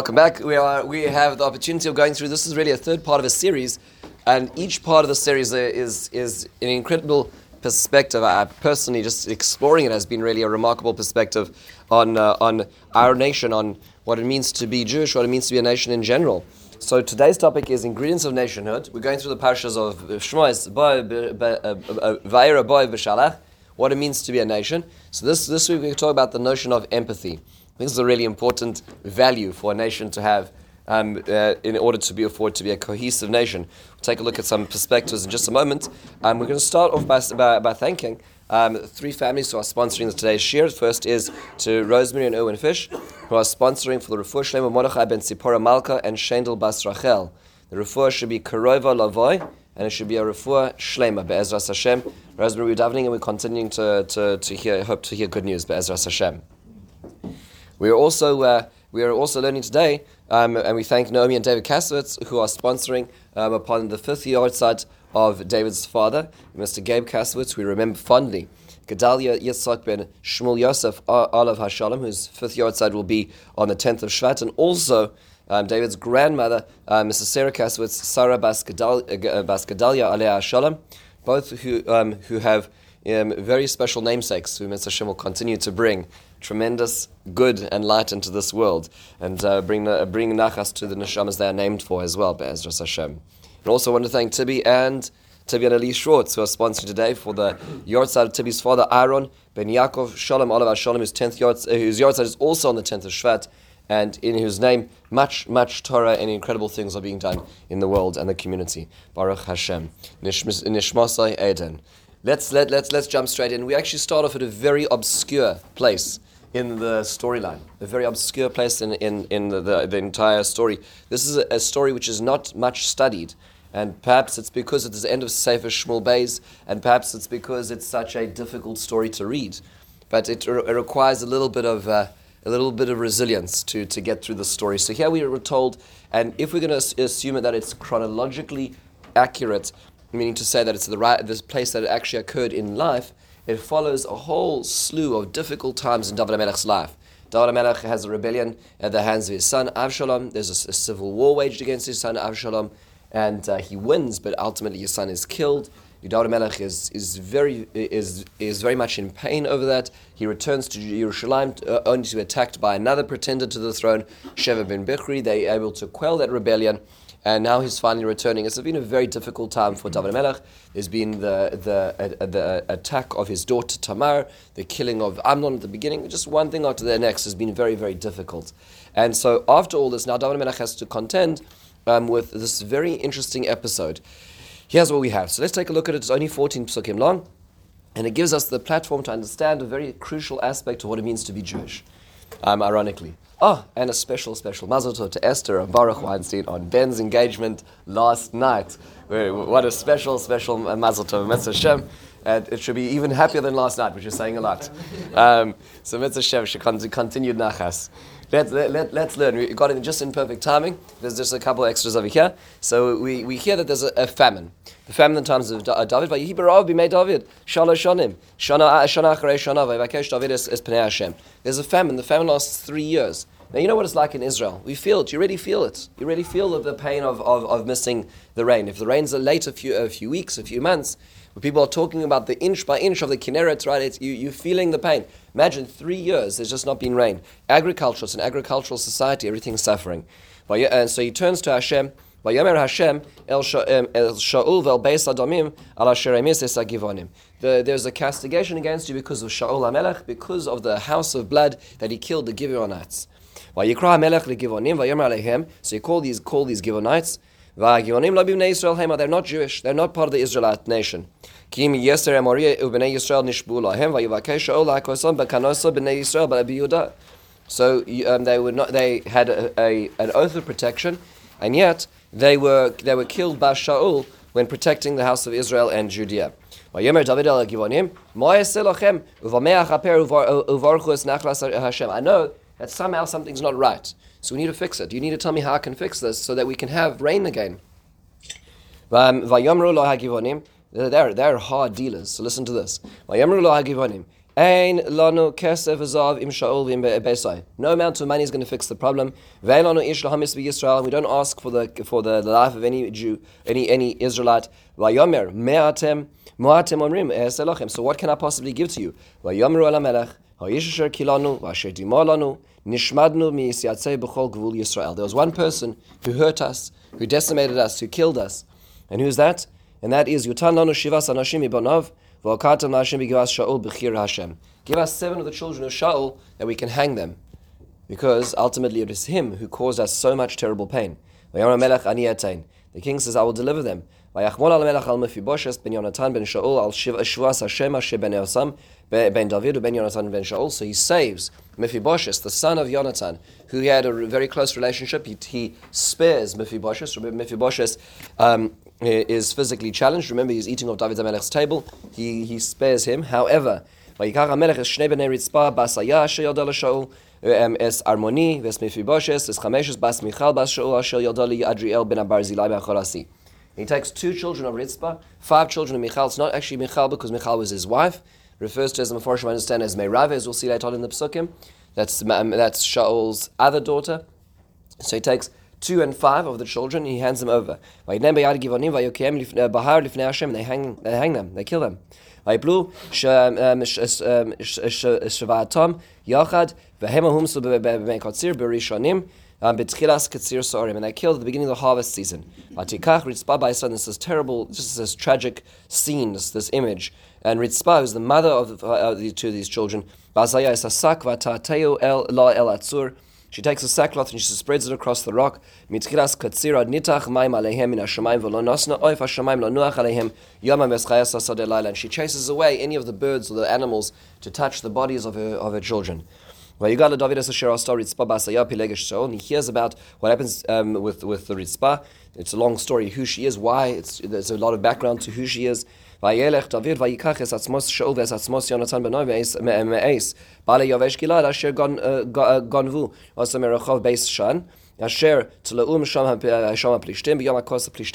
Welcome back. We are we have the opportunity of going through. This is really a third part of a series, and each part of the series is is an incredible perspective. I personally just exploring it has been really a remarkable perspective on uh, on our nation, on what it means to be Jewish, what it means to be a nation in general. So today's topic is ingredients of nationhood. We're going through the parashas of Shmois, Vayera Boy uh, uh, uh, V'Shalach, what it means to be a nation. So this this week we talk about the notion of empathy. This is a really important value for a nation to have um, uh, in order to be afforded to be a cohesive nation. We'll take a look at some perspectives in just a moment. Um, we're going to start off by, by, by thanking um, three families who are sponsoring today's shiur. First is to Rosemary and Owen Fish, who are sponsoring for the Refuah Shlema Mordechai ben Sipora Malka and Shendel Bas Rachel. The refuah should be Karova Lavoy, and it should be a refuah Shlema, Be'ezras Hashem. Rosemary, we're davening and we're continuing to, to, to hear, hope to hear good news, Be'ezras Hashem. We are also uh, we are also learning today, um, and we thank Naomi and David Kasowitz who are sponsoring um, upon the fifth yahrzeit of David's father, Mr. Gabe Kasowitz. We remember fondly Gedalia Yitzhak ben Shmuel Yosef Olav Hashalom, whose fifth yahrzeit will be on the tenth of Shvat, and also. Um, David's grandmother, uh, Mrs. Sarah Kasowitz, Sarah Bas Gedalia uh, Alea Shalom, both who, um, who have um, very special namesakes who Mr. Hashem will continue to bring tremendous good and light into this world and uh, bring, uh, bring nachas to the neshamas they are named for as well, Be'ezras Hashem. And also want to thank Tibi and Tibi and Ali Schwartz, who are sponsoring today for the yahrzeit of Tibi's father, Aaron Ben Yaakov Shalom Olav Shalom, whose 10th yahrzeit, uh, whose yahrzeit is also on the 10th of Shvat, and in whose name much, much Torah and incredible things are being done in the world and the community. Baruch Hashem. Nishmasai Eden. Let's, let, let's, let's jump straight in. We actually start off at a very obscure place in the storyline, a very obscure place in, in, in the, the, the entire story. This is a, a, story which is not much studied, and perhaps it's because it's the end of Sefer Shmuel Beis, and perhaps it's because it's such a difficult story to read. But it, re- it requires a little bit of uh, a little bit of resilience to, to get through the story. So here we were told, and if we're going to assume that it's chronologically accurate, meaning to say that it's the right this place that it actually occurred in life, it follows a whole slew of difficult times in David HaMelech's life. David HaMelech has a rebellion at the hands of his son Avshalom. There's a, a civil war waged against his son Avshalom, and uh, he wins, but ultimately his son is killed. David HaMelech is, is, very, is, is very much in pain over that. He returns to Jerusalem uh, only to be attacked by another pretender to the throne, Sheva ben Bichri. They are able to quell that rebellion and now he's finally returning. It's been a very difficult time for David Melech. There's been the, the, uh, the attack of his daughter Tamar, the killing of Amnon at the beginning. Just one thing after the next has been very, very difficult. And so after all this, now David Melech has to contend um, with this very interesting episode. Here's what we have. So let's take a look at it. It's only 14 psukim long, and it gives us the platform to understand a very crucial aspect of what it means to be Jewish, um, ironically. Oh, and a special, special mazel tov to Esther and Baruch Weinstein on Ben's engagement last night. What a special, special mazel tov, Mitzvah Hashem. And it should be even happier than last night, which is saying a lot. Um, so Mitzvah Hashem should continue nachas. Let's, let, let, let's learn. We got it just in perfect timing. There's just a couple extras over here. So we, we hear that there's a, a famine. The famine in times of uh, David. Vayihi b'rav b'mei David. Shalosh shonim. Shana shana acharei shana. Vayivakesh David es pnei Hashem. There's a famine. The famine lasts three years. Now, you know what it's like in Israel. We feel it. You really feel it. You really feel the pain of, of, of missing the rain. If the rains are late a few, a few weeks, a few months, when people are talking about the inch by inch of the Kinneret, right, it's, you, you're feeling the pain. Imagine three years there's just not been rain. Agriculture, it's an agricultural society, everything's suffering. And so he turns to Hashem. Vayomer Hashem um, el Shaul vel beis adamim al asher emis There's a castigation against you because of Shaul HaMelech, because of the house of blood that he killed the Gibeonites. Vayikra Melech leGivonim, Vayomer Alehem. So you call these call these Givonites. They're not Jewish. They're not part of the Israelite nation. Kim yeser emori u'bnei Yisrael nishbu lahem vayivakesh ol ha'kosam bekanosa b'nei Yisrael b'Abi So um, they were not. They had a, a, an oath of protection, and yet they were they were killed by Shaul when protecting the house of Israel and Judea. I know that somehow something's not right. So we need to fix it. You need to tell me how I can fix this so that we can have rain again. Um, they're, they're hard dealers. So listen to this. No amount of money is going to fix the problem. We don't ask for the for the, life of any Jew, any any Israelite. So what can I possibly give to you? Nishmadnu mi'isyatzei b'chol Yisrael. There was one person who hurt us, who decimated us, who killed us, and who's that? And that is Yutan lanu shivas anashim ibanav. Give us seven of the children of Shaul that we can hang them, because ultimately it is him who caused us so much terrible pain. The king says, I will deliver them. ויחמול על המלך על מפיבושס בן יונתן בן שאול על שבועס השמה שבן יוסם בן דוד ובן יונתן בן שאול. So he saves Mephibosheth, the son of Yonatan, who had a very close relationship. He, he spares Mephibosheth. Remember, Mephibosheth um, is physically challenged. Remember, he's eating off David HaMelech's table. He, he spares him. However, ויקח המלך את שני בני רצפה, בסיה אשר ידע לשאול, um, אס ארמוני, ואס מפיבושס, אס חמשס, בס מיכל, בס שאול, אשר ידע ליעדריאל בן הברזילי מהחורסי He takes two children of Ritzpah, five children of Michal. It's not actually Michal because Michal was his wife. refers to as the Mepharshim understand as Meirave, as we'll see later on in the Psukim. That's, um, that's Shaul's other daughter. So he takes two and five of the children, he hands them over. They hang, they hang them, they kill them. ויפלו שבעתם יחד, והם הומסו במי קציר בראשונים, um, Betchilas Katsir Sorim, and I killed at the beginning of the harvest season. Vatikach Ritzpah, by son. This is terrible. This is tragic scene. This, this image. And Ritzpah, who's the mother of uh, the two of these children. Vazaya is a sak el la el atzur. She takes a sackcloth and she spreads it across the rock. Mitchilas katsir ad nitach maim aleihem min hashamayim v'lo nosna oif hashamayim lo nuach And she chases away any of the birds or the animals to touch the bodies of her, of her children. Well, you got a David es asher story. ritzpa basaya pilegesh and He hears about what happens um, with with the ritzpa. It's a long story. Who she is, why? It's there's a lot of background to who she is. Vayelech David vayikach es atzmos ves atzmos Yonatan bale yovesh gilad asher uh, uh, gonvu merachov beis shan asher sham uh,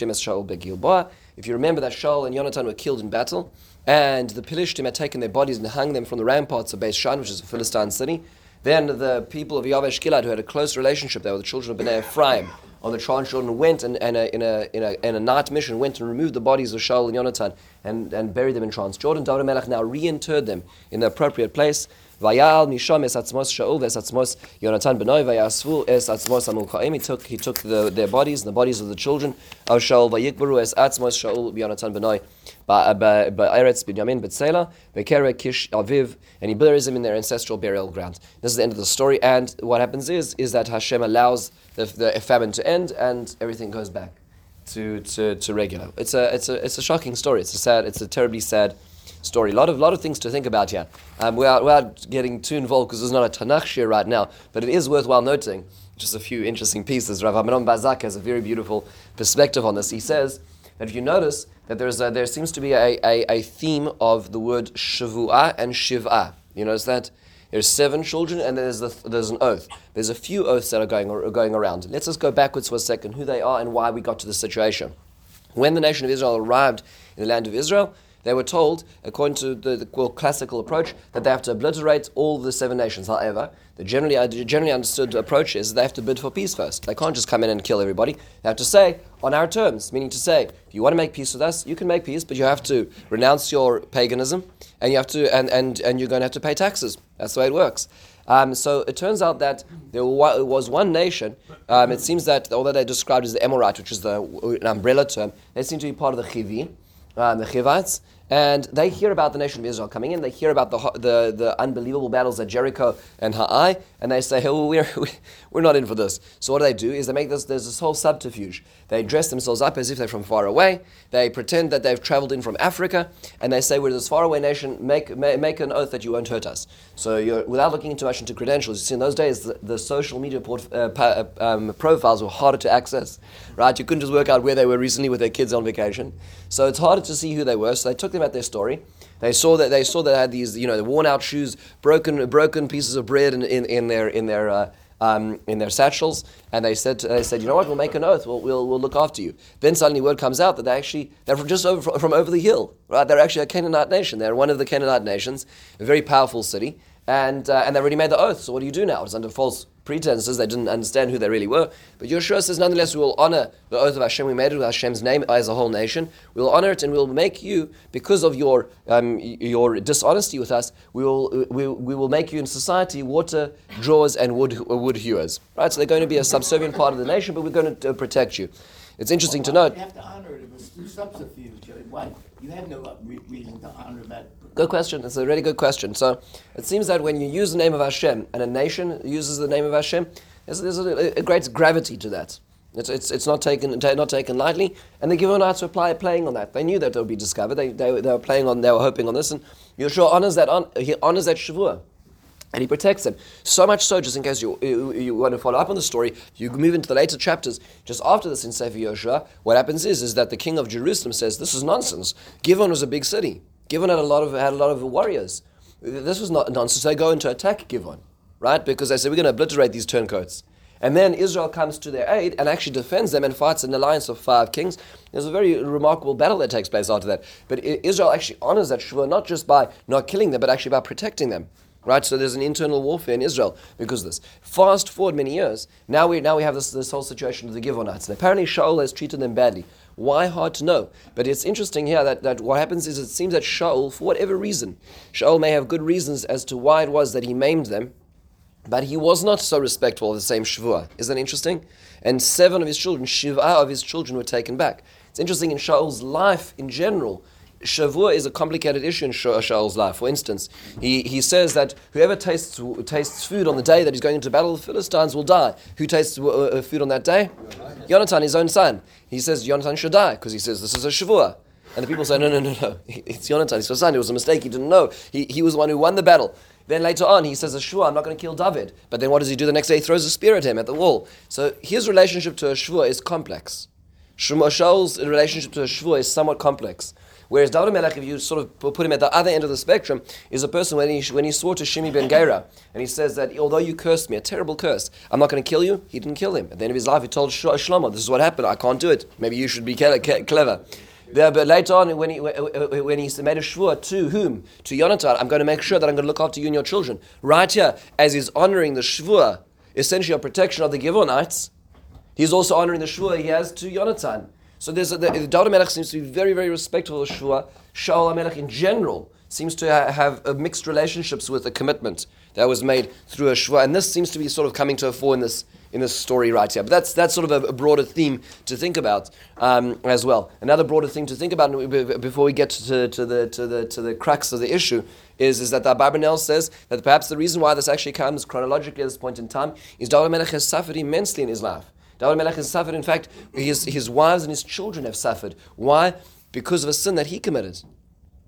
es be'gilboa. If you remember that Shaul and Yonatan were killed in battle, and the Pilishtim had taken their bodies and hung them from the ramparts of Beis Shan, which is a Philistine city, then the people of Yavesh Gilad, who had a close relationship there with the children of Bnei Ephraim, on the Tron children went and, and a, in, a, in, a, in a night mission went and removed the bodies of Shaul and Yonatan and, and buried them in Transjordan. David Melech now reinterred them in the appropriate place. Vayal misham es atzmos Shaul ves atzmos Yonatan benoi vayasvu es atzmos amul He took he took the, their bodies and the bodies of the children of Shaul vayikbaru es atzmos Shaul Yonatan benoi ba'eretz uh, binyamin betzela bekere kish aviv and he buries them in their ancestral burial ground. This is the end of the story. And what happens is is that Hashem allows the, the famine to end and everything goes back to, to, to regular. It's a, it's, a, it's a shocking story. It's a sad, it's a terribly sad story. A lot of, lot of things to think about here. Um, without, without getting too involved, because there's not a Tanakh shiur right now, but it is worthwhile noting just a few interesting pieces. Rav Amnon Bazak has a very beautiful perspective on this. He says that if you notice that there's a, there seems to be a, a, a theme of the word shavua and shiva. You notice that? There's seven children, and there's, the, there's an oath. There's a few oaths that are going, are going around. Let's just go backwards for a second, who they are and why we got to this situation. When the nation of Israel arrived in the land of Israel, they were told, according to the, the well, classical approach, that they have to obliterate all the seven nations. However, the generally, uh, generally understood approach is they have to bid for peace first. They can't just come in and kill everybody. They have to say, on our terms, meaning to say, if you want to make peace with us, you can make peace, but you have to renounce your paganism, and you have to, and, and, and you're going to have to pay taxes. That's the way it works. Um, so it turns out that there was one nation. Um, it seems that although they described as the Emorite, which is the an umbrella term, they seem to be part of the Chivi, um, the Chivites, and they hear about the nation of Israel coming in. They hear about the, the, the unbelievable battles at Jericho and Ha'ai, and they say, oh, we're, we're not in for this. So what do they do is they make this, there's this whole subterfuge. They dress themselves up as if they're from far away. They pretend that they've traveled in from Africa, and they say, we're this faraway nation, make, make, an oath that you won't hurt us. So without looking too much into credentials, you see in those days, the, the social media port, uh, uh, um, profiles were harder to access, right? You couldn't just work out where they were recently with their kids on vacation. So it's harder to see who they were. So they took them at their story. They saw that they saw that they had these, you know, the worn out shoes, broken broken pieces of bread in, in, in their in their uh, um, in their satchels, and they said, they said, you know what, we'll make an oath, we'll, we'll, we'll look after you. Then suddenly word comes out that they actually, they're from just over, from over the hill, right? They're actually a Canaanite nation. They're one of the Canaanite nations, a very powerful city, and, uh, and they already made the oath, so what do you do now? It's under false pretenses. They didn't understand who they really were. But Yehoshua says, nonetheless, we will honor the oath of Hashem. We made it with Hashem's name as a whole nation. We will honor it and we will make you, because of your, um, your dishonesty with us, we will, we, we will make you in society water drawers and wood, wood hewers. Right? So they're going to be a subservient part of the nation, but we're going to uh, protect you. It's interesting well, to note. You have to honor it. It was through subterfuge. Why? You have no uh, reason to honor that Good question. It's a really good question. So it seems that when you use the name of Hashem and a nation uses the name of Hashem, there's, there's a, a, great gravity to that. It's, it's, it's not, taken, not taken lightly. And the Gibeonites were apply, playing on that. They knew that it would be discovered. They, they, they were playing on, they were hoping on this. And Yehoshua honors that, on, he honors that Shavua. And he protects them. So much so, just in case you, you, you, want to follow up on the story, you move into the later chapters. Just after this in Sefer Yehoshua, what happens is, is that the king of Jerusalem says, This is nonsense. Givon was a big city. Givon had a lot of had a lot of warriors. This was not nonsense. They go into attack Givon, right? Because they say we're going to obliterate these turncoats. And then Israel comes to their aid and actually defends them and fights an alliance of five kings. There's a very remarkable battle that takes place after that. But Israel actually honors that Shua not just by not killing them, but actually by protecting them. Right, so there's an internal warfare in Israel because of this. Fast forward many years, now we now we have this, this whole situation of the Givonites, and apparently Shaul has treated them badly. Why? Hard to know. But it's interesting here that, that what happens is it seems that Shaul, for whatever reason, Shaul may have good reasons as to why it was that he maimed them, but he was not so respectful of the same Shavua. Isn't that interesting? And seven of his children, Shiva of his children, were taken back. It's interesting in Shaul's life in general. Shavua is a complicated issue in Shaul's life. For instance, he, he says that whoever tastes, tastes food on the day that he's going into battle, the Philistines will die. Who tastes uh, uh food on that day? Yonatan, his own son. He says Yonatan should die because he says this is a Shavua. And the people say, no, no, no, no. It's Yonatan, his son. It was a mistake. He didn't know. He, he was the one who won the battle. Then later on, he says, Ashua, I'm not going to kill David. But then what does he do the next day? He throws a spear at him at the wall. So his relationship to Ashua is complex. Shaul's relationship to Ashua is somewhat complex. Whereas David Melech, if you sort of put him at the other end of the spectrum, is a person when he, when he swore to Shimi ben Gera, and he says that although you cursed me, a terrible curse, I'm not going to kill you, he didn't kill him. At the end of his life, he told Shlomo, this is what happened, I can't do it. Maybe you should be clever. There, but later on, when he, when he made a shvur to whom? To Yonatan, I'm going to make sure that I'm going to look after you and your children. Right here, as he's honoring the shvur, essentially a protection of the Givonites, he's also honoring the shvur he has to Yonatan. So there's a, the, the David Melech seems to be very, very respectful of Shua. Shaul Melech in general seems to ha- have mixed relationships with the commitment that was made through a Shua. And this seems to be sort of coming to a fore in this in this story right here. But that's that's sort of a, a broader theme to think about um, as well. Another broader thing to think about before we get to, to, the to the to the crux of the issue is, is that the Abarbanel says that perhaps the reason why this actually comes chronologically at this point in time is David Melech has suffered immensely in his life. David Melech has suffered. In fact, his, his wives and his children have suffered. Why? Because of a sin that he committed.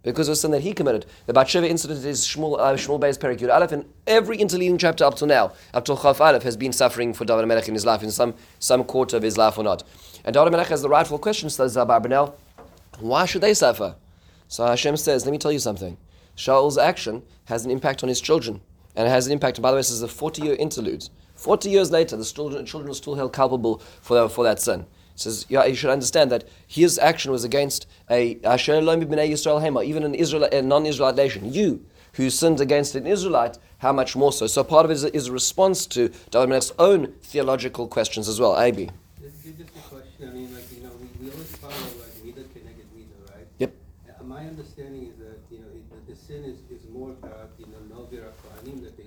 Because of a sin that he committed. The Bathsheba incident is Shmuel, uh, Shmuel Beis Perik Yud Aleph, and every interleading chapter up to now, up to Chaf Aleph, has been suffering for David Melech in his life, in some, some quarter of his life or not. And David Melech has the rightful question, says Zabar Benel, why should they suffer? So Hashem says, let me tell you something. Shaul's action has an impact on his children. And it has an impact, by the way, this is a 40 year interlude. 40 years later, the children, children are still held culpable for, for that sin. He says, yeah, you should understand that his action was against a Yisrael even an Israel, a non-Israelite nation. You, who sinned against an Israelite, how much more so? So part of it is, is a response to David Melech's own theological questions as well. Abi. Just, just a question. I mean, like, you know, we, we always follow like connected Mida, right? Yep. Uh, my understanding is that, you know, it, the sin is, is more about, you know, Kohanim, that they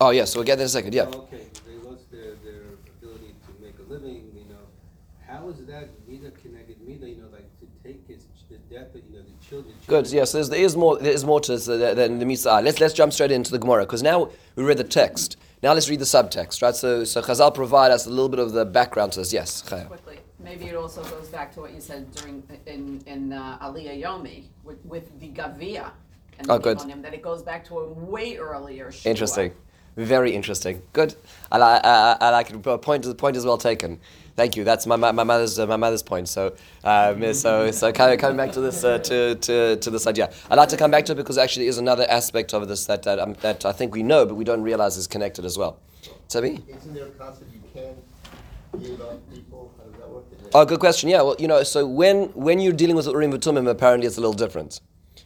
lost their Oh, yes, we'll get there in a second, yeah. Oh, okay, they lost their, their ability to make a living, you know. How is that Mida connected Mida, you know, like to take his, the death of, you know, the children? Good, yes, there's, there is more, there is more to this than the Misa. Let's, let's jump straight into the Gemara, because now we read the text. Now let's read the subtext, right? So, so Chazal provide us a little bit of the background to this. Yes, Chaya. Quickly. Maybe it also goes back to what you said during in in uh, Aliyah Yomi with, with the Gavia and oh, good. him, that it goes back to a way earlier. Shua. Interesting. Very interesting. Good. I, I, I, I like it. Point, the point is well taken. Thank you. That's my, my, my mother's uh, my mother's point. So um, so so coming, coming back to this uh, to, to, to this idea, I'd like to come back to it because actually there is another aspect of this that that, um, that I think we know but we don't realize is connected as well. Tabi? Isn't there a concept you can give up people? How does that work? Oh, good question. Yeah, well, you know, so when when you're dealing with Urim V'Tumim, apparently it's a little different.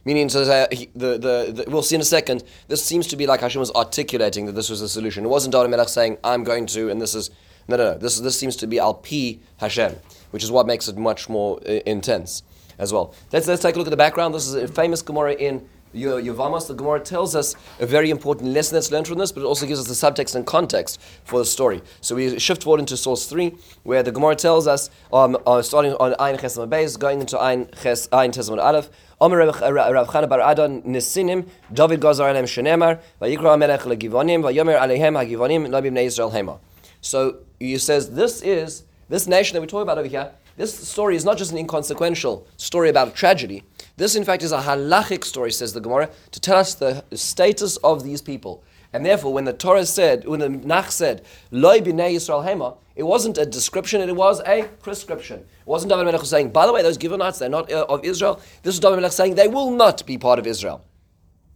Meaning, say, he- the, the, the, we'll see in a second, this seems to be like Hashem was articulating that this was the solution. It wasn't David Melech saying, I'm going to, and this is, no, no, no. This, this seems to be Al Pi Hashem, which is what makes it much more uh, intense as well. Let's, let's take a look at the background. This is a famous Gemara in Yevamos. The Gemara tells us a very important lesson that's learned from this, but it also gives us the subtext and context for the story. So we shift forward into source 3, where the Gemara tells us, um, uh, starting on Ein Chesam Beis, going into Ein Ches Ein Tesman Aleph, Omer Rav Chana bar Adon Nisinim, David Alem Shenemar, Vayikra Legivonim, Vayomer Alehem Hagivonim, Hema. So he says, this is, this nation that we're talking about over here, this story is not just an inconsequential story about a tragedy. This, in fact, is a halachic story, says the Gemara, to tell us the status of these people. And therefore, when the Torah said, when the Nach said, Loi b'nei Yisrael hema, it wasn't a description, it was a prescription. It wasn't David Melech saying, by the way, those Givonites, they're not uh, of Israel. This is David Melech saying, they will not be part of Israel.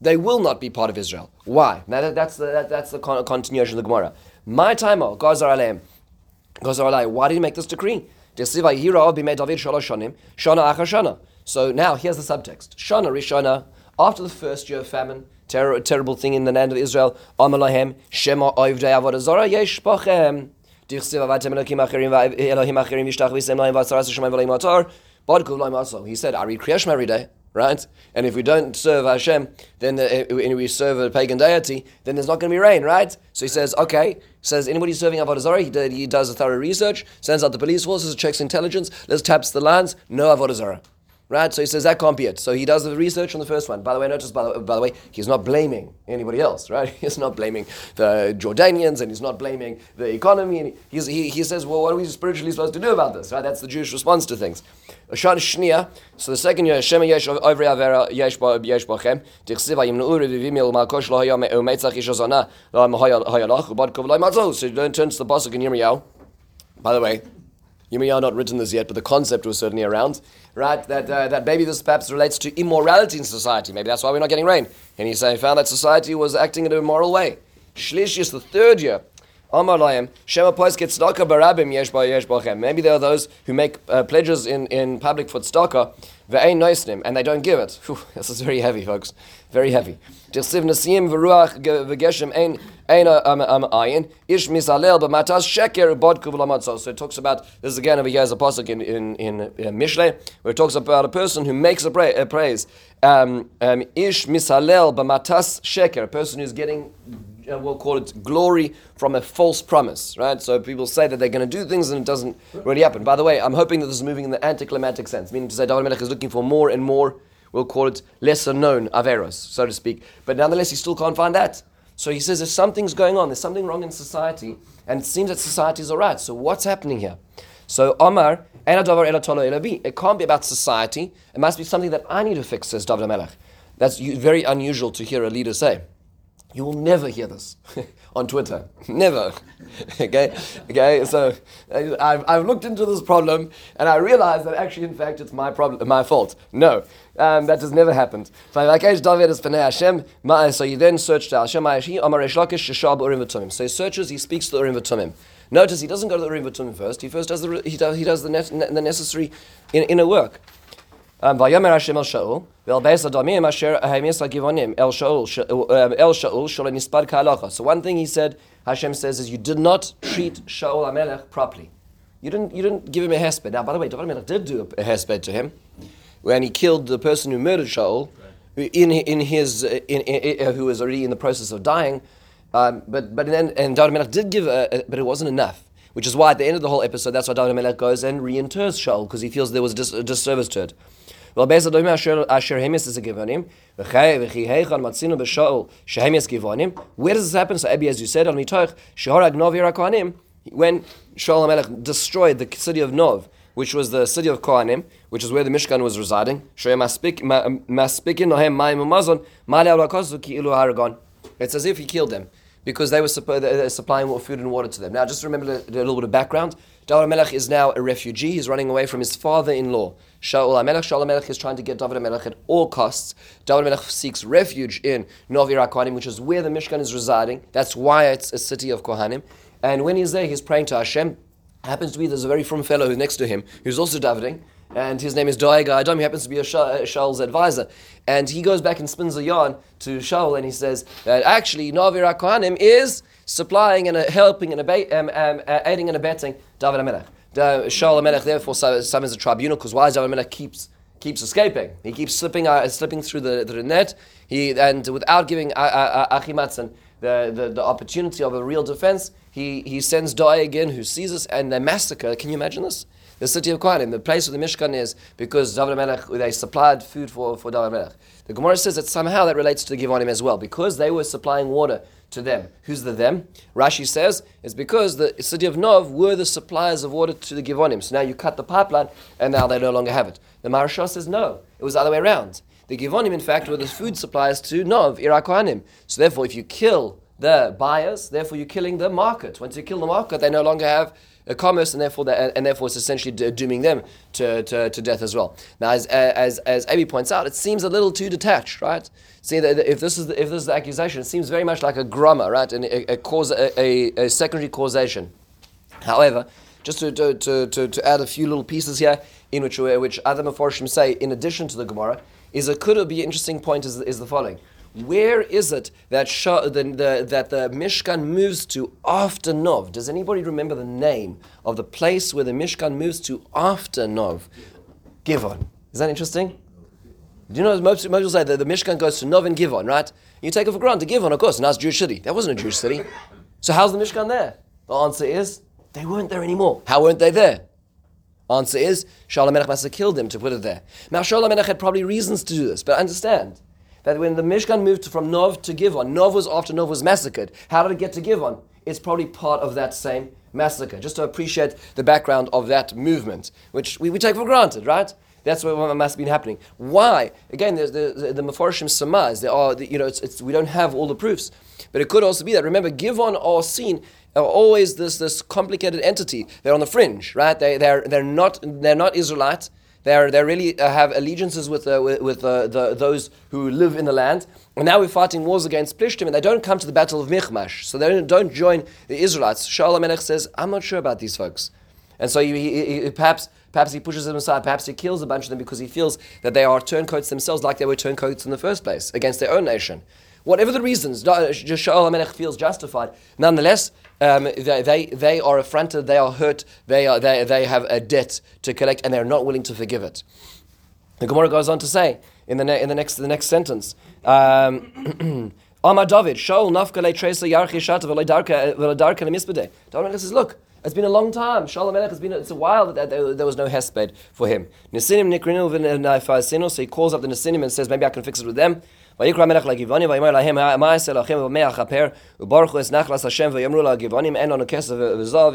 They will not be part of Israel. Why? Now that, that's the, that, that's the con- continuation of the Gemara. My timer, Gazar Aleim. Gazar Aleim, why did he make this decree? Desiva Yira b'mei David shalosh achar shana. So now here's the subtext. Shana Rishana, after the first year of famine, terror, terrible thing in the land of Israel, Amalahem, Shema Oivdei Avodah Yesh. He said, I read Kriyashma every day, right? And if we don't serve Hashem, then uh, and we serve a pagan deity, then there's not going to be rain, right? So he says, okay. Says anybody serving Avodah Zarah, he, he does a thorough research, sends out the police forces, checks intelligence, let's taps the lands, no Avodah Zarah. Right? So he says that can't be it. So he does the research on the first one. By the way, notice, by the, by the way, he's not blaming anybody else, right? He's not blaming the Jordanians and he's not blaming the economy. And he's, he, he says, well, what are we spiritually supposed to do about this, right? That's the Jewish response to things. So the second year, Shema Avera Yesh Yesh Bachem, Tichsiva Yimnu Revivim El Malkosh Lo Hayam Umetzach Hayalach, Ubad Kovlai Matzos. So then turns to the Pasuk in Yirmiyahu. By the way, Yirmiyahu not written this yet, but the concept was certainly around, right? That, uh, that maybe this perhaps relates to immorality in society. Maybe that's why we're not getting rain. And he say, found that society was acting in an immoral way. Shlish is the third year. Maybe there are those who make uh, pledges in, in public for noisnim, and they don't give it. Phew, this is very heavy, folks. Very heavy. Um, um. So it talks about, this is again over here as a pasuk in, in, in, in Mishle, where it talks about a person who makes a, pra- a praise. Um, um, ish misalel b'matas sheker, a person who's getting uh, we'll call it glory from a false promise, right? So people say that they're going to do things and it doesn't really happen. By the way, I'm hoping that this is moving in the anticlimactic sense, meaning to say David Melech is looking for more and more, we'll call it lesser known averos, so to speak. But nonetheless, he still can't find that. So he says there's something's going on, there's something wrong in society, and it seems that society is all right. So what's happening here? So Omar, "Ein hadavar ela tolo ela it can't be about society, it must be something that I need to fix, says David Melech. That's very unusual to hear a leader say. You will never hear this on Twitter. Never. okay? Okay? So I've, I've looked into this problem and I realized that actually, in fact, it's my problem, my fault. No. Um, that has never happened. So he then searched out. So he searches, he speaks to the Urim V'Tumim. Notice he doesn't go to the Urim V'Tumim first. He first does the, he does, he does the, ne- the necessary inner work. Beis adamim asher hamis hagivonim el Shaul, sh- um, el Shaul shol nispad ka'alacha. So one thing he said, Hashem says, is you did not treat Shaul HaMelech properly. You didn't, you didn't give him a hesped. Now, by the way, David HaMelech did do a, hesped to him when he killed the person who murdered Shaul, who in, in his, in, in, uh, who was already in the process of dying. Um, but but then, and David HaMelech did give, a, a, but it wasn't enough. Which is why at the end of the whole episode, that's why David HaMelech goes and reinterrs Shaul, because he feels there was dis- a disservice to it. Well, based on asher hemis is a givonim. Where does this happen? So, Abi, as you said, on mitoch shehorag nov when Shaul HaMelech destroyed the city of Nov, which was the city of Kohanim, which is where the Mishkan was residing. It's as if he killed them. Because they were suppo- they're uh, uh, supplying more food and water to them. Now, just remember a, little bit of background. David Melech is now a refugee. He's running away from his father-in-law. Shaul HaMelech. Shaul HaMelech is trying to get David HaMelech at all costs. David HaMelech seeks refuge in Novi Kohanim, which is where the Mishkan is residing. That's why it's a city of Kohanim. And when he's there, he's praying to Hashem. Happens to be there's a very from fellow who's next to him who's also davening and his name is Doeg Adam. He happens to be a Shaul's advisor, and he goes back and spins a yarn to Shaul, and he says that actually Navi Kohanim is supplying and uh, helping and um, um, uh, aiding and abetting David HaMelech. Shaul HaMelech therefore summons a tribunal because why David HaMelech keeps keeps escaping. He keeps slipping uh, slipping through the, the net. He and without giving uh, uh, Achimatzan the, the, the opportunity of a real defense, he, he sends Doeg in who sees us and they massacre. Can you imagine this? The city of Kohanim, the place where the Mishkan is, because David Melech, they supplied food for, for David Melech. The Gemara says that somehow that relates to the Givonim as well, because they were supplying water to them. Who's the them? Rashi says it's because the city of Nov were the suppliers of water to the Givonim. So now you cut the pipeline, and now they no longer have it. The Maharsha says no, it was the other way around. The Givonim, in fact, were the food suppliers to Nov, Iraq Kohanim. So therefore, if you kill the buyers, therefore you're killing the market. Once you kill the market, they no longer have commerce, and therefore, and therefore, it's essentially dooming them to, to, to, death as well. Now, as as as Abi points out, it seems a little too detached, right? See, if this is the, if this is the accusation, it seems very much like a grama, right, and a, a cause, a, a, a secondary causation. However, just to, to, to, to, add a few little pieces here, in which which other Meforshim say, in addition to the Gemara, is a could be interesting point is, is the following. Where is it that the, the, that the Mishkan moves to after Nov? Does anybody remember the name of the place where the Mishkan moves to after Nov? Givon. Is that interesting? Do you know most, most people say that the Mishkan goes to Nov and Givon, right? You take it for granted. Givon, of course, now it's Jewish city. That wasn't a Jewish city. So how's the Mishkan there? The answer is they weren't there anymore. How weren't they there? Answer is Shaul HaMelech must have killed them to put it there. Now Shaul HaMelech had probably reasons to do this, but understand that when the Mishkan moved from Nov to Givon, Nov was after Nov was massacred. How did it get to Givon? It's probably part of that same massacre, just to appreciate the background of that movement, which we, we take for granted, right? That's what must have been happening. Why? Again, there's the, the, the Meforshim Samaz. There are, the, you know, it's, it's, we don't have all the proofs. But it could also be that. Remember, Givon are seen are always this, this complicated entity. They're on the fringe, right? They, they're, they're, not, they're not Israelites. They're, they really uh, have allegiances with, uh, with, with uh, the, those who live in the land. And now we're fighting wars against Plishtim, and they don't come to the battle of Michmash. So they don't, join the Israelites. Shaul HaMelech says, I'm not sure about these folks. And so he, he, he, perhaps, perhaps he pushes them aside, perhaps he kills a bunch of them because he feels that they are turncoats themselves like they were turncoats in the first place against their own nation. Whatever the reasons, Shaul HaMelech feels justified. Nonetheless, um, they, they, they are affronted, they are hurt, they, are, they, they have a debt to collect, and they're not willing to forgive it. The Gemara goes on to say in the, ne- in the, next, the next sentence, um, David, Shaul nafkale tresa yarchi shata v'ledarka lemisbede. David says, look, it's been a long time. Shaul HaMelech has been, it's a while that there, was no hesped for him. Nisinim nikrinu v'nafasinu, so he calls up the Nisinim and says, maybe I can fix it with them. ויקרא המלך לגבעונים ויאמר להם מה אעשה לכם ובמה אכפר וברכו את נחלס השם ויאמרו לגבעונים אין לנו כסף וזוב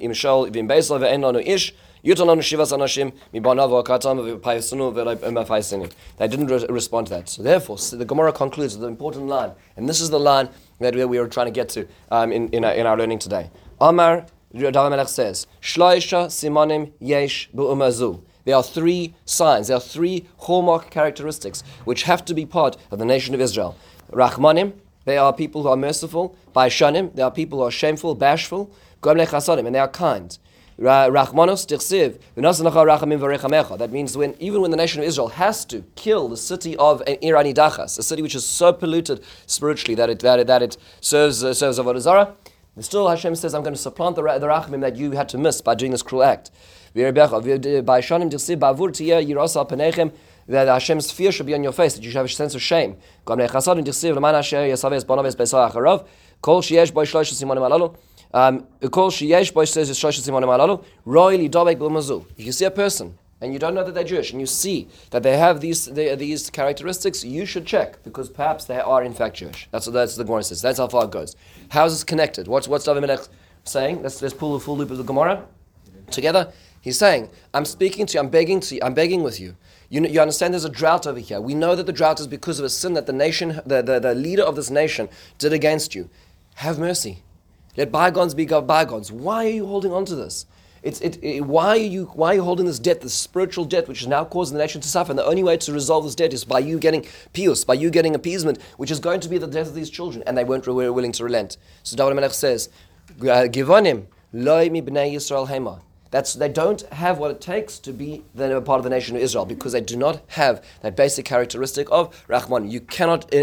עם שאול ועם בייסל ואין לנו איש ייתן לנו שבעת אנשים מבניו והקטן ופייסנו ומפייסנים. They didn't respond to that. So therefore, the Gemara concludes with an important line, and this is the line that we are trying to get to um, in, in, our, in our learning today. Amar David Melech says, Shloisha simonim yesh bu'umazu. There are three signs, there are three hallmark characteristics which have to be part of the nation of Israel. Rachmanim, they are people who are merciful. Baishanim, they are people who are shameful, bashful. Gomle chasadim, and they are kind. Rachmanos tichsiv, rachamim That means when even when the nation of Israel has to kill the city of Ir HaNidachas, a city which is so polluted spiritually that it that it, that it serves uh, serves Avodah still Hashem says, "I'm going to supplant the, the rachamim that you had to miss by doing this cruel act." By Yirasa Penechem that Hashem's fear should be on your face, that you should have a sense of shame. Um, kol sheyesh boy says shlosh simonim alalu. Roy li dobek b'mazu. If you see a person and you don't know that they're Jewish, and you see that they have these they, these characteristics, you should check because perhaps they are in fact Jewish. That's what the Gemara says. That's how far it goes. How is this connected? What's what's David Melech saying? Let's let's pull the full loop of the Gemara together. He's saying, I'm speaking to you, I'm begging to you, I'm begging with you. You, you understand there's a drought over here. We know that the drought is because of a sin that the nation, the, the, the leader of this nation, did against you. Have mercy. Let bygones be bygones. Why are you holding on to this? It's, it, it, why, are you, why are you holding this debt, this spiritual debt, which is now causing the nation to suffer? And the only way to resolve this debt is by you getting piyus, by you getting appeasement, which is going to be the death of these children. And they weren't were willing to relent. So David Melech says, uh, Givonim, loy mi b'nei Yisrael hema. That's, they don't have what it takes to be the, part of the nation of Israel because they do not have that basic characteristic of Rahman. You cannot uh,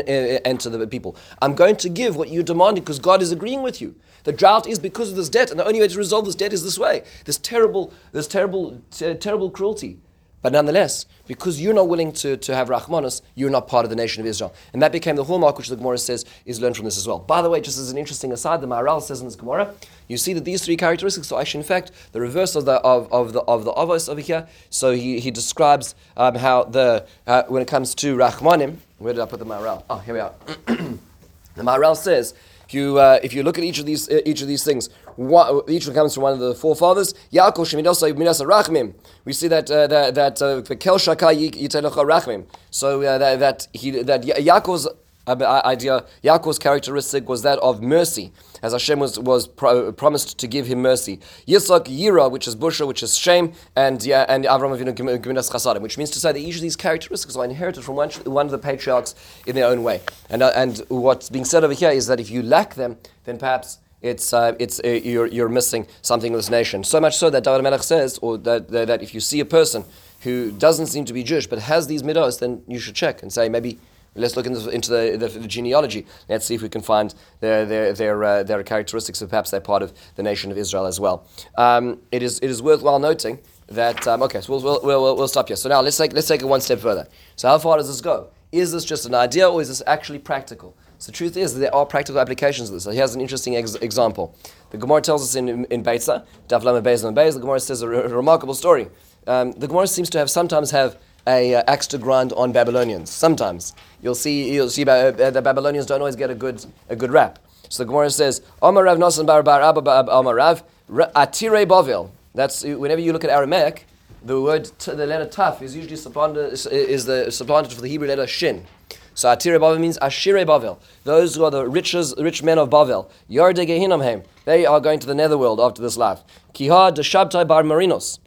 enter the people. I'm going to give what you demanded because God is agreeing with you. The drought is because of this debt, and the only way to resolve this debt is this way. This terrible, this terrible, terrible cruelty. But nonetheless, because you're not willing to, to have Rahmanas, you're not part of the nation of Israel. And that became the hallmark which the Gemara says is learned from this as well. By the way, just as an interesting aside, the Maharal says in this Gemara, you see that these three characteristics are actually, in fact, the reverse of the of, of the of the avos over here. So he, he describes um, how the uh, when it comes to Rahmanim, where did I put the Maharal? Oh, here we are. the Maharal says if you, uh, if you look at each of these, uh, each of these things, what, each one comes from one of the forefathers. Yaakov shemidosay minasa rachmim. We see that uh, that that uh, kel shaka rachmim. So uh, that that he that Yaakov's idea, Yaakov's characteristic was that of mercy, as Hashem was, was pro- promised to give him mercy. Yitzchak Yira, which is Busha, which is shame, and yeah, and Avram Avinu Geminas Chasadim, which means to say that each of these characteristics are inherited from one, one of the patriarchs in their own way. And, uh, and what's being said over here is that if you lack them, then perhaps it's, uh, it's, uh, you're, you're missing something in this nation. So much so that David Melech says, or that, that, that if you see a person who doesn't seem to be Jewish but has these midos, then you should check and say maybe Let's look into, the, the, the, genealogy. Let's see if we can find their, their, their, uh, their characteristics, of perhaps they're part of the nation of Israel as well. Um, it, is, it is worthwhile noting that, um, okay, so we'll, we'll, we'll, we'll stop here. So now let's take, let's take it one step further. So, how far does this go? Is this just an idea or is this actually practical? So the truth is there are practical applications of this. So here's an interesting ex- example. The Gemara tells us in, in, in Beitza, Daf Lamed Beis Beis, the Gemara says a, re- a remarkable story. Um, the Gemara seems to have sometimes have a uh, axe to grind on Babylonians. Sometimes you'll see you'll see uh, the Babylonians don't always get a good a good rap. So the Gemara says, "Amar Rav Nasan Bar Bar Abba Amar Rav Atire Bavel." That's whenever you look at Aramaic, the word t- the letter Taf is usually supplanted is the supplanted for the Hebrew letter Shin. So Atire Bavel means Ashire Bavel. Those who are the riches, rich men of Bavel. Yarde Gehinam. They are going to the netherworld after this life. Kiha de Shabtai Bar Marinos.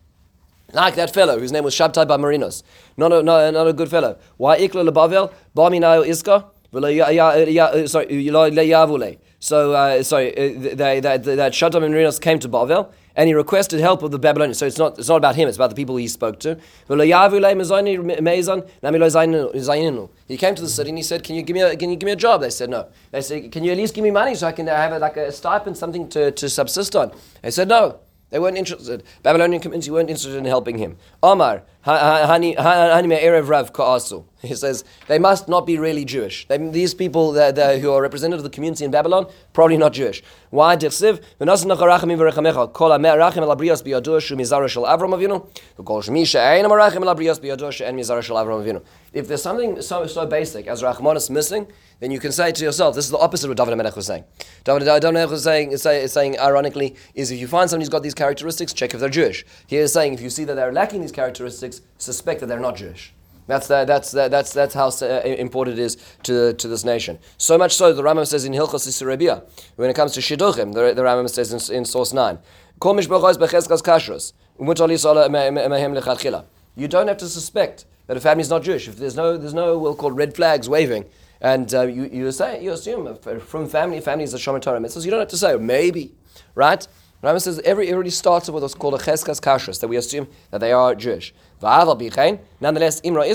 Like that fellow whose name was Shabtai Bar Marinos. Not a, not, not a good fellow. Why Ikla Lebavel? Barminayo Iska? Sorry, so uh, sorry, uh, they, that that Shabtai Bar Marinos came to Bavel and he requested help of the Babylonians. So it's not it's not about him; it's about the people he spoke to. He came to the city and he said, "Can you give me a, can you give me a job?" They said, "No." They said, "Can you at least give me money so I can have a, like a stipend, something to, to subsist on?" They said, "No." They weren't interested. Babylonian community weren't interested in helping him. Omar, erev rav. He says they must not be really Jewish. They, these people that, that, who are representative of the community in Babylon, probably not Jewish. Why? If there's something so, so basic as Rahman is missing, then you can say to yourself, this is the opposite of what David Melech was saying. David, David was saying, say, saying, ironically, is if you find somebody who's got these characteristics, check if they're Jewish. He is saying, if you see that they're lacking these characteristics, suspect that they're not Jewish. That's, that's, that's, that's how uh, important it is to, to this nation. So much so, the Rambam says in Hilchos Yisrael, when it comes to Shidduchim, the, the Rambam says in, in source 9, You don't have to suspect that a family is not Jewish. If there's no, there's no, we'll call red flags waving, and uh, you, you, say, you assume from family, family is a Shomer Torah you don't have to say, maybe, right? Rambam says every, it already starts with what's called a cheskas kashrus, that we assume that they are Jewish. Nonetheless, imra.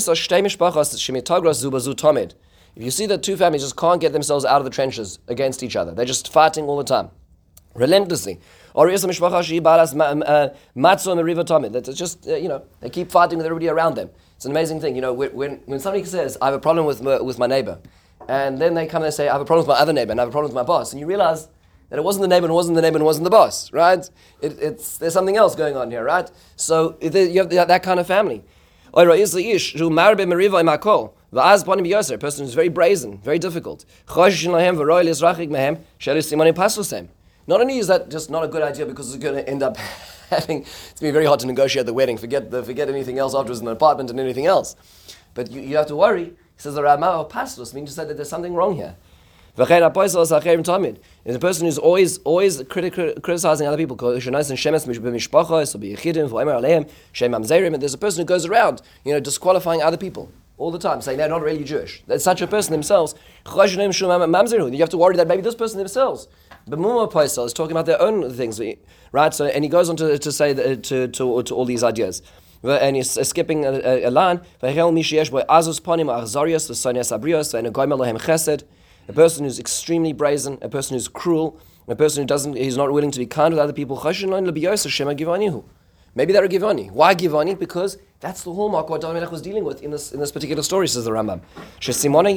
If you see that two families just can't get themselves out of the trenches against each other, they're just fighting all the time, relentlessly. Or is a mishpacha uh, matzo. That's just uh, you know they keep fighting with everybody around them. It's an amazing thing. You know when when somebody says I have a problem with my, with my neighbor, and then they come and they say I have a problem with my other neighbor and I have a problem with my boss, and you realize that it wasn't the neighbor, and wasn't the neighbor, and wasn't the boss, right? It, it's, there's something else going on here, right? So you have that kind of family. A person who's very brazen, very difficult. not only is that just not a good idea because it's going to end up having it's going to be very hard to negotiate the wedding. Forget the, forget anything else afterwards in the apartment and anything else. But you, you have to worry. He says the Ramah of oh, Pastos means to say that there's something wrong here. Is a person who's always always criti- criticizing other people. There's a person who goes around, you know, disqualifying other people all the time, saying they're not really Jewish. That such a person themselves. You have to worry that maybe this person themselves. But Mumma Paisel is talking about their own things, right? So, and he goes on to, to say that, to, to, to all these ideas. And he's skipping a, a line. A person who's extremely brazen, a person who's cruel, a person who doesn't, he's not willing to be kind with other people. Maybe they're a Givani. Why Givani? Because that's the hallmark what David was dealing with in this in this particular story, says the Rambam. Shesimone.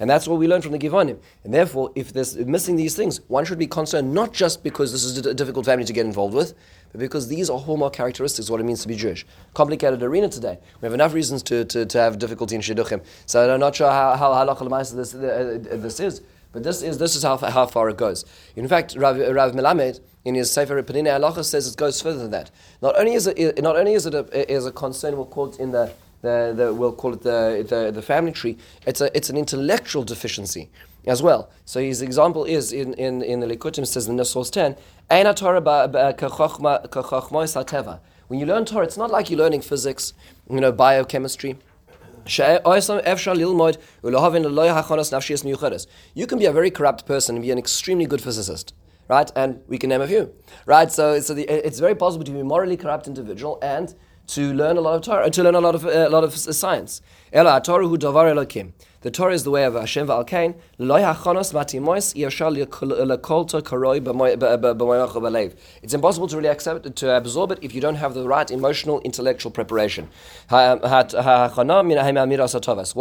And that's what we learn from the Givanim. And therefore, if there's missing these things, one should be concerned not just because this is a difficult family to get involved with, but because these are hallmark characteristics what it means to be Jewish. Complicated arena today. We have enough reasons to, to, to have difficulty in Shidduchim. So I'm not sure how, how halakha this, uh, this is. But this is this is how, how far it goes. In fact, Rav, Rav Melamed in his Sefer Peninei Halakha says it goes further than that. Not only is it not only is it a, is a concern we're call it in the, the, the we'll call it the, the, the family tree. It's a it's an intellectual deficiency as well. So his example is in in, in the Likutim says in the source ten, when you learn Torah, it's not like you're learning physics, you know, biochemistry. You can be a very corrupt person and be an extremely good physicist, right? And we can name a few, right? So, so the, it's very possible to be a morally corrupt individual and to learn a lot of Torah, to learn a lot of uh, a lot of science. The Torah is the way of Hashem v'alkein. Loy hachonos matimois yashal lekolta karoi It's impossible to really accept to absorb it if you don't have the right emotional, intellectual preparation. What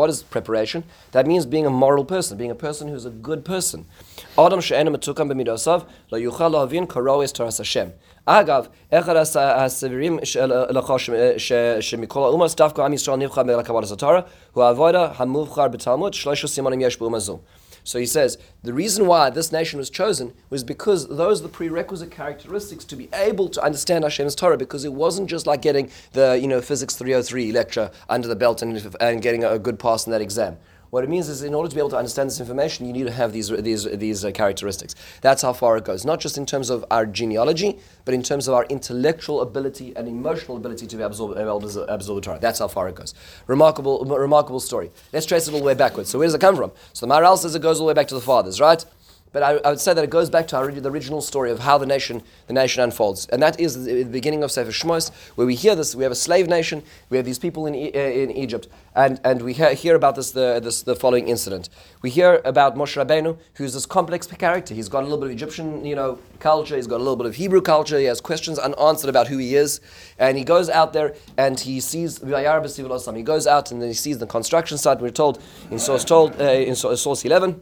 is preparation? That means being a moral person, being a person who's a good person. Adam she'enu metukam b'midosav lo yuchal lo'avin karois Torah Hashem. אגב, אחד הסבירים שמכל האומות דווקא עם ישראל נבחר מלקבלת התורה הוא העבודה המובחר בתלמוד שלושה סימנים יש באומה זו. So he says, the reason why this nation was chosen was because those are the prerequisite characteristics to be able to understand Hashem's Torah, because it wasn't just like getting the you know physics 303 lecture under the belt and, and getting a good pass in that exam. What it means is, in order to be able to understand this information, you need to have these these these uh, characteristics. That's how far it goes. Not just in terms of our genealogy, but in terms of our intellectual ability and emotional ability to be absorb, absorb the Torah. That's how far it goes. Remarkable, remarkable story. Let's trace it all the way backwards. So where does it come from? So the Maharal says it goes all the way back to the fathers, right? But I, I, would say that it goes back to our, the original story of how the nation, the nation unfolds. And that is the beginning of Sefer Shmos, where we hear this. We have a slave nation. We have these people in, uh, in Egypt. And, and we hear, hear about this the, this, the following incident. We hear about Moshe Rabbeinu, who's this complex character. He's got a little bit of Egyptian you know, culture. He's got a little bit of Hebrew culture. He has questions unanswered about who he is. And he goes out there and he sees, he goes out and then he sees the construction site. We're told in source, told, uh, in source 11,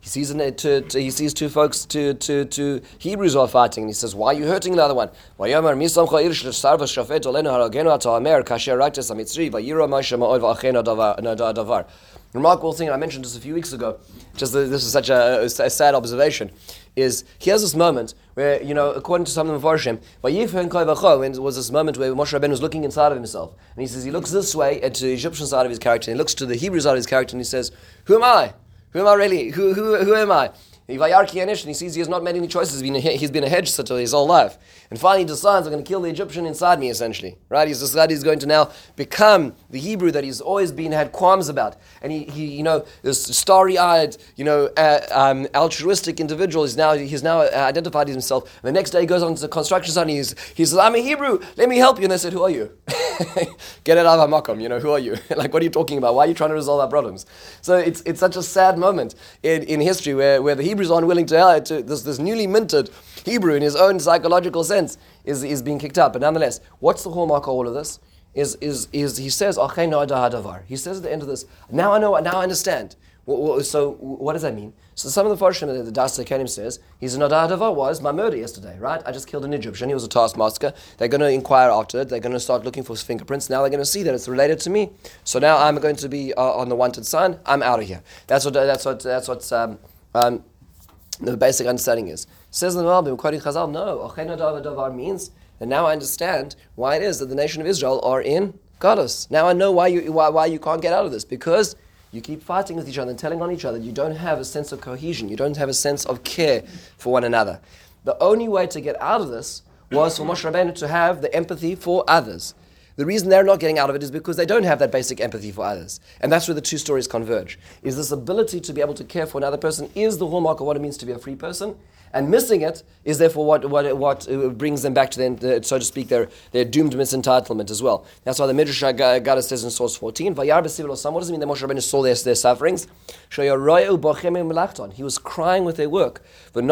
He sees to, to, he sees two folks, two, two, two Hebrews are fighting, and he says, Why are you hurting the other one? Remarkable thing I mentioned just a few weeks ago, just this is such a, a sad observation, is he has this moment where, you know, according to some of the Mepharshim, was this moment where Moshe Rabbeinu was looking inside of himself. And he says he looks this way at the Egyptian side of his character, and he looks to the Hebrew side of his character, and he says, Who am I? Who am I really? Who, who, who am I? And he sees he has not made any choices. He's been a, hedge such his whole life. And finally he decides, I'm going to kill the Egyptian inside me, essentially. Right? He's decided he's going to now become the Hebrew that he's always been had qualms about. And he, he you know, this starry-eyed, you know, uh, um, altruistic individual. He's now, he's now identified himself. And the next day he goes on to the construction site and he's, he says, I'm a Hebrew. Let me help you. And they said, who are you? Get it out of our Makom. You know, who are you? like, what are you talking about? Why are you trying to resolve our problems? So it's, it's such a sad moment in, in history where, where the Hebrew Hebrews are unwilling to, uh, to this, this newly minted Hebrew in his own psychological sense is, is being kicked out. But nonetheless, what's the hallmark of all of this? is, is, is he says. He says at the end of this, now I know, now I understand. So what does that mean? So some of the Farshim, the Daas Zekeinim says, he's an Adadavar was my murder yesterday, right? I just killed an Egyptian. He was a taskmaster. They're going to inquire after it. They're going to start looking for his fingerprints. Now they're going to see that it's related to me. So now I'm going to be uh, on the wanted sign. I'm out of here. That's what. That's what. That's what. Um, um, the basic understanding is. Says the Malbim, quoting Chazal, no, Davar means, and now I understand why it is that the nation of Israel are in Galus. Now I know why you, why, why you can't get out of this, because you keep fighting with each other and telling on each other. You don't have a sense of cohesion. You don't have a sense of care for one another. The only way to get out of this was for Moshe Rabbeinu to have the empathy for others. The reason they're not getting out of it is because they don't have that basic empathy for others. And that's where the two stories converge. Is this ability to be able to care for another person is the hallmark of what it means to be a free person. And missing it is therefore what, what, what uh, brings them back to, their, so to speak, their, their doomed misentitlement as well. That's why the Midrash Gada says in source 14, Vayar b'sivlosam. What does it mean that Moshe Rabbeinu saw their, their sufferings? He was crying with their work. Al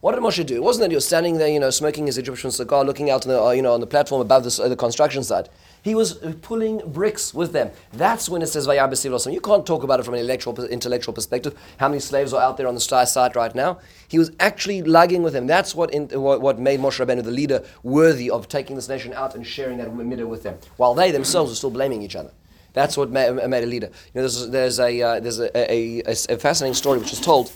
What did Moshe do? It wasn't that he was standing there, you know, smoking his Egyptian cigar, looking out on the, uh, you know, on the platform above the, uh, the construction site. He was pulling bricks with them. That's when it says osam. You can't talk about it from an intellectual, intellectual perspective. How many slaves are out there on the site right now? He was actually lugging with them. That's what, in, what, what made Moshe Rabbeinu the leader worthy of taking this nation out and sharing that midah with them, while they themselves were still blaming each other. That's what made, made a leader. You know, there's, there's a uh, there's a, a, a, fascinating story which is told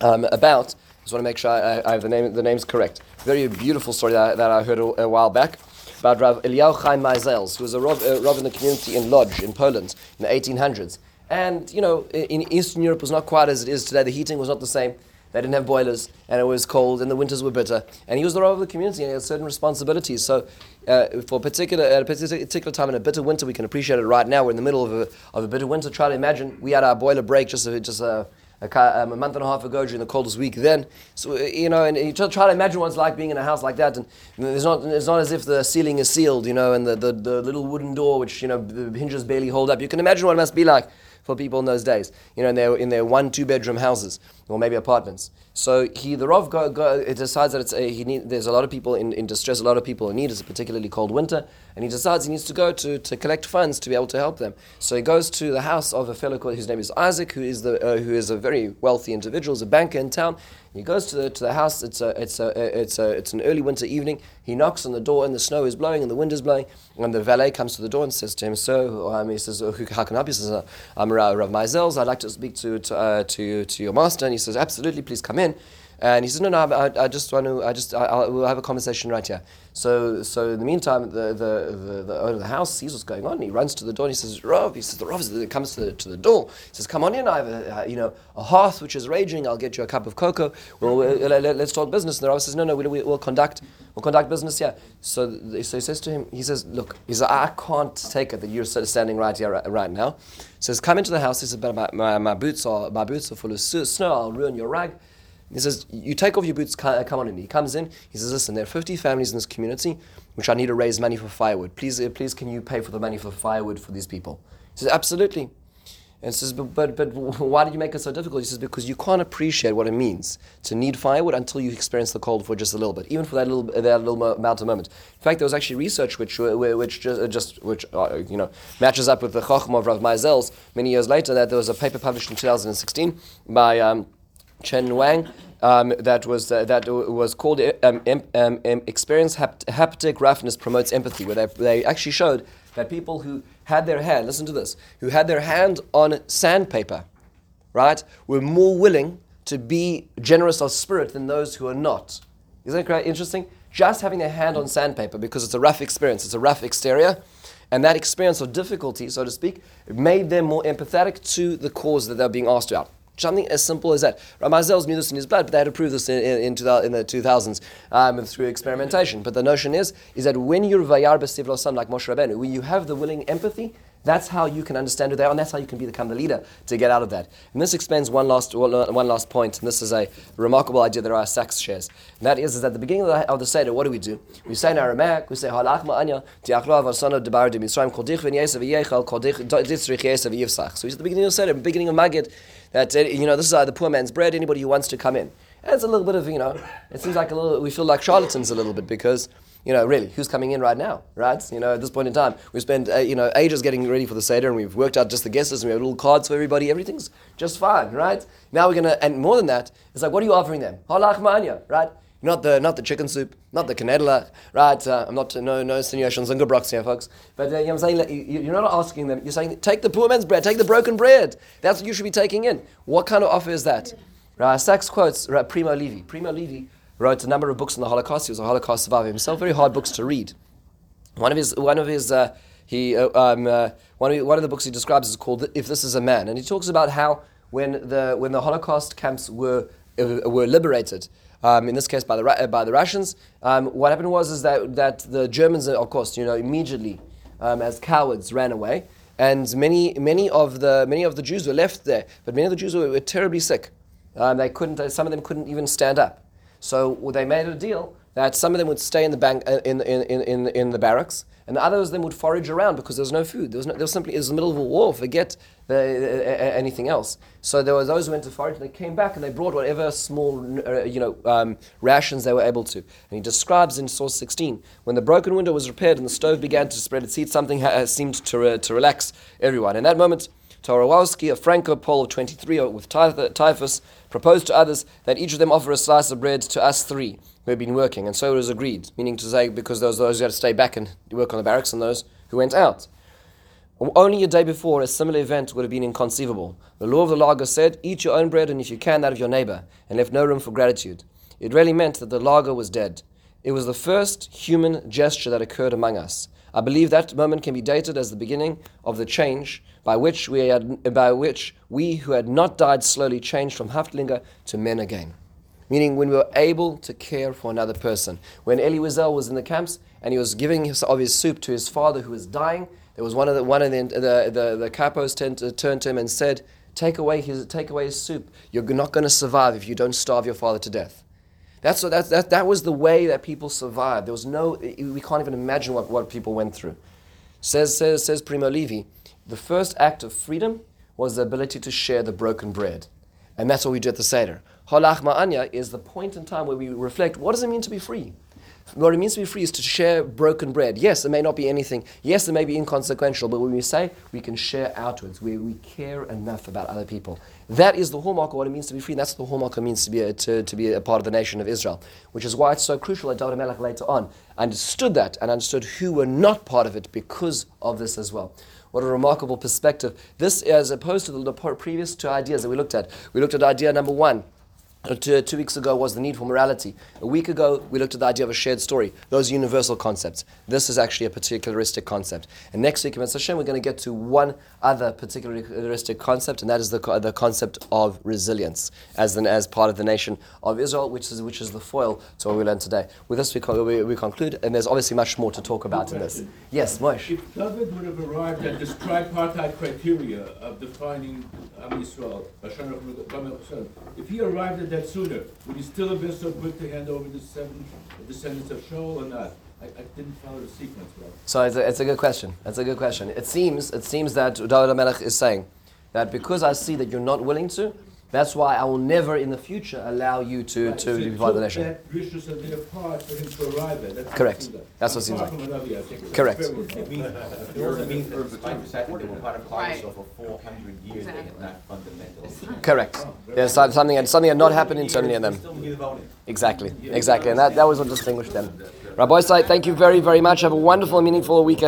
um, about. I just want to make sure I, I have the name the names correct. Very beautiful story that, that I heard a, a while back about Rav Eliyahu Chaim Meisels, who was a Rav, in the community in Lodz in Poland in the 1800s. And you know, in, Eastern Europe, was not quite as it is today. The heating was not the same. They didn't have boilers, and it was cold, and the winters were bitter. And he was the Rav of the community, and he had certain responsibilities. So, uh, for particular, at a particular time in a bitter winter, we can appreciate it right now. We're in the middle of a, of a bitter winter. Try to imagine we had our boiler break just a, just a, a, um, a month and a half ago during the coldest week then. So, uh, you know, and you try, try to imagine what it's like being in a house like that. And it's not, it's not as if the ceiling is sealed, you know, and the, the, the little wooden door, which, you know, the hinges barely hold up. You can imagine what it must be like for people in those days, you know, in their, in their one, two bedroom houses or maybe apartments. So he, the Rav, go, go, decides that it's a, he need, there's a lot of people in, in distress, a lot of people in need. It's a particularly cold winter, and he decides he needs to go to, to collect funds to be able to help them. So he goes to the house of a fellow called, whose name is Isaac, who is the uh, who is a very wealthy individual, is a banker in town. He goes to the, to the house. It's a, it's a, it's a, it's an early winter evening. He knocks on the door, and the snow is blowing, and the wind is blowing. And the valet comes to the door and says to him, "Sir, um, he says, who, how can I help you?" He says, "I'm Rav Meisels. I'd like to speak to to, uh, to to your master." And he says, "Absolutely, please come in." And he says, "No, no, I, I just want to. I just, I, I'll, we'll have a conversation right here." So, so in the meantime, the, the, the, the owner of the house sees what's going on. He runs to the door and he says, "Rav," he says, "The Rav comes to the, to the door." He says, "Come on in. I have a, uh, you know, a hearth which is raging. I'll get you a cup of cocoa. Well, uh, let, us talk business." And the Rav says, "No, no, we'll, we'll conduct, we'll conduct business here." So, so he says to him, he says, "Look," he says, "I can't take it that you're standing right here right, right now." He says, "Come into the house." He says, "But my, my, my boots are my boots are full of snow. I'll ruin your rag." He says, You take off your boots, come on in. He comes in, he says, Listen, there are 50 families in this community which I need to raise money for firewood. Please, uh, please can you pay for the money for firewood for these people? He says, Absolutely. And says, but, but, but why did you make it so difficult? He says, because you can't appreciate what it means to need firewood until you experience the cold for just a little bit, even for that little, that little mo- amount of moment. In fact, there was actually research which, uh, which just, uh, just which, uh, you know, matches up with the Chochmah of Rav Meisels many years later, that there was a paper published in 2016 by um, Chen Wang um, that was uh, that was called um, um, um, experience hapt- haptic roughness promotes empathy, where they, they actually showed that people who had their hand, listen to this, who had their hand on sandpaper, right, were more willing to be generous of spirit than those who are not. Isn't that quite interesting? Just having their hand on sandpaper because it's a rough experience, it's a rough exterior, and that experience of difficulty, so to speak, made them more empathetic to the cause that they're being asked about. Something as simple as that. Rav Meisels knew this in his blood, but they had to prove this in, in, in, 2000, in the 2000s um, through experimentation. But the notion is, is that when you're vayar b'sivlosam like Moshe Rabbeinu, when you have the willing empathy, that's how you can understand who they are, and that's how you can become the leader to get out of that. And this explains one last, one last point, and this is a remarkable idea that our Sacks shares. And that is, is at the beginning of the, of the Seder, what do we do? We say in Aramaic, we say, Halach ma'anya, tiachlo avasono debar de Mitzrayim, kol dich v'nyesav v'yechel, kol dich ditzrich yesav v'yivsach. So he's at the beginning of the Seder, beginning of Magid, that, you know, this is uh, the poor man's bread, anybody who wants to come in. And it's a little bit of, you know, it seems like a little, we feel like charlatans a little bit because, you know, really, who's coming in right now, right? You know, at this point in time, we spent, uh, you know, ages getting ready for the Seder and we've worked out just the guests and we have little cards for everybody. Everything's just fine, right? Now we're going to, and more than that, it's like, what are you offering them? Halach right? Not the not the chicken soup, not the canedla, right? Uh, I'm not no no insinuations on Gebrox here, folks. But uh, you know I'm saying you, you're not asking them. You're saying take the poor man's bread, take the broken bread. That's what you should be taking in. What kind of offer is that? Right, Sacks quotes right, Primo Levi. Primo Levi wrote a number of books on the Holocaust. He was a Holocaust survivor himself. Very hard books to read. One of his one of his uh, he uh, um, uh, one of one of the books he describes is called "If This Is a Man," and he talks about how when the when the Holocaust camps were uh, were liberated. Um, in this case, by the uh, by the Russians, um, what happened was is that that the Germans, uh, of course, you know, immediately um, as cowards ran away, and many many of the many of the Jews were left there. But many of the Jews were, were terribly sick. Um, they couldn't. uh, Some of them couldn't even stand up. So they made a deal that some of them would stay in the bank uh, in, in, in, in, the barracks, and the others of them would forage around because there was no food. There was, no, there was simply it was the middle of a war. Forget the, uh, uh, anything else. So there were those who went to forage, and they came back and they brought whatever small uh, you know um, rations they were able to. And he describes in source 16 when the broken window was repaired and the stove began to spread its heat, something ha- seemed to re- to relax everyone. In that moment. Towarowski, a Franco Pole of 23 with typhus, proposed to others that each of them offer a slice of bread to us three who had been working, and so it was agreed, meaning to say because was those who had to stay back and work on the barracks and those who went out. Only a day before, a similar event would have been inconceivable. The law of the lager said, Eat your own bread, and if you can, that of your neighbor, and left no room for gratitude. It really meant that the lager was dead. It was the first human gesture that occurred among us. I believe that moment can be dated as the beginning of the change by which we, had, by which we who had not died slowly changed from Haftlinger to men again. Meaning when we were able to care for another person. When Elie Wiesel was in the camps and he was giving his, of his soup to his father who was dying, there was one of the, one of the, the, the, the capos turned to, turned to him and said, take away, his, take away his soup. You're not going to survive if you don't starve your father to death. That's that, that, that was the way that people survived. There was no, we can't even imagine what, what people went through. Says, says, says Primo Levi, the first act of freedom was the ability to share the broken bread. And that's what we do at the Seder. Holach Ma'anya is the point in time where we reflect what does it mean to be free? What it means to be free is to share broken bread. Yes, it may not be anything. Yes, it may be inconsequential, but when we say we can share outwards, we, we care enough about other people. That is the hallmark of what it means to be free. And that's the hallmark it means to be, a, to, to be a part of the nation of Israel. Which is why it's so crucial that David Melech later on understood that and understood who were not part of it because of this as well. What a remarkable perspective. This, as opposed to the previous two ideas that we looked at. We looked at idea number one. Uh, Two, two weeks ago was the need for morality. A week ago, we looked at the idea of a shared story. Those universal concepts. This is actually a particularistic concept. And next week, in Hashem, we're going to get to one other particularistic concept, and that is the, the concept of resilience as, an, as part of the nation of Israel, which is, which is the foil to what we learned today. With this, we, co- we, we conclude, and there's obviously much more to talk about in this. Yes, Moish. If David would have arrived at this tripartite criteria of defining Am Yisrael, Hashem, Hashem, if he arrived at that sooner, would he still have been so quick to hand over the seven descendants of Shaul or not? I, I didn't follow the sequence well. So it's a, it's a good question. That's a good question. It seems, it seems that David Melech is saying that because I see that you're not willing to, that's why I will never in the future allow you to, Right, to so be it part of the nation. That rishus of their part for him to arrive at. That's Correct. That's what it seems like. another, I think it's Correct. It means, it also means for the time second, they were part of Right. For four hundred years, they had not fundamental. Correct. Oh, There's some- something, something had not happened internally in so them. Still be voting. Exactly, exactly. And that, that was what distinguished them. Rabbi Isai, thank you very, very much. Have a wonderful and meaningful weekend.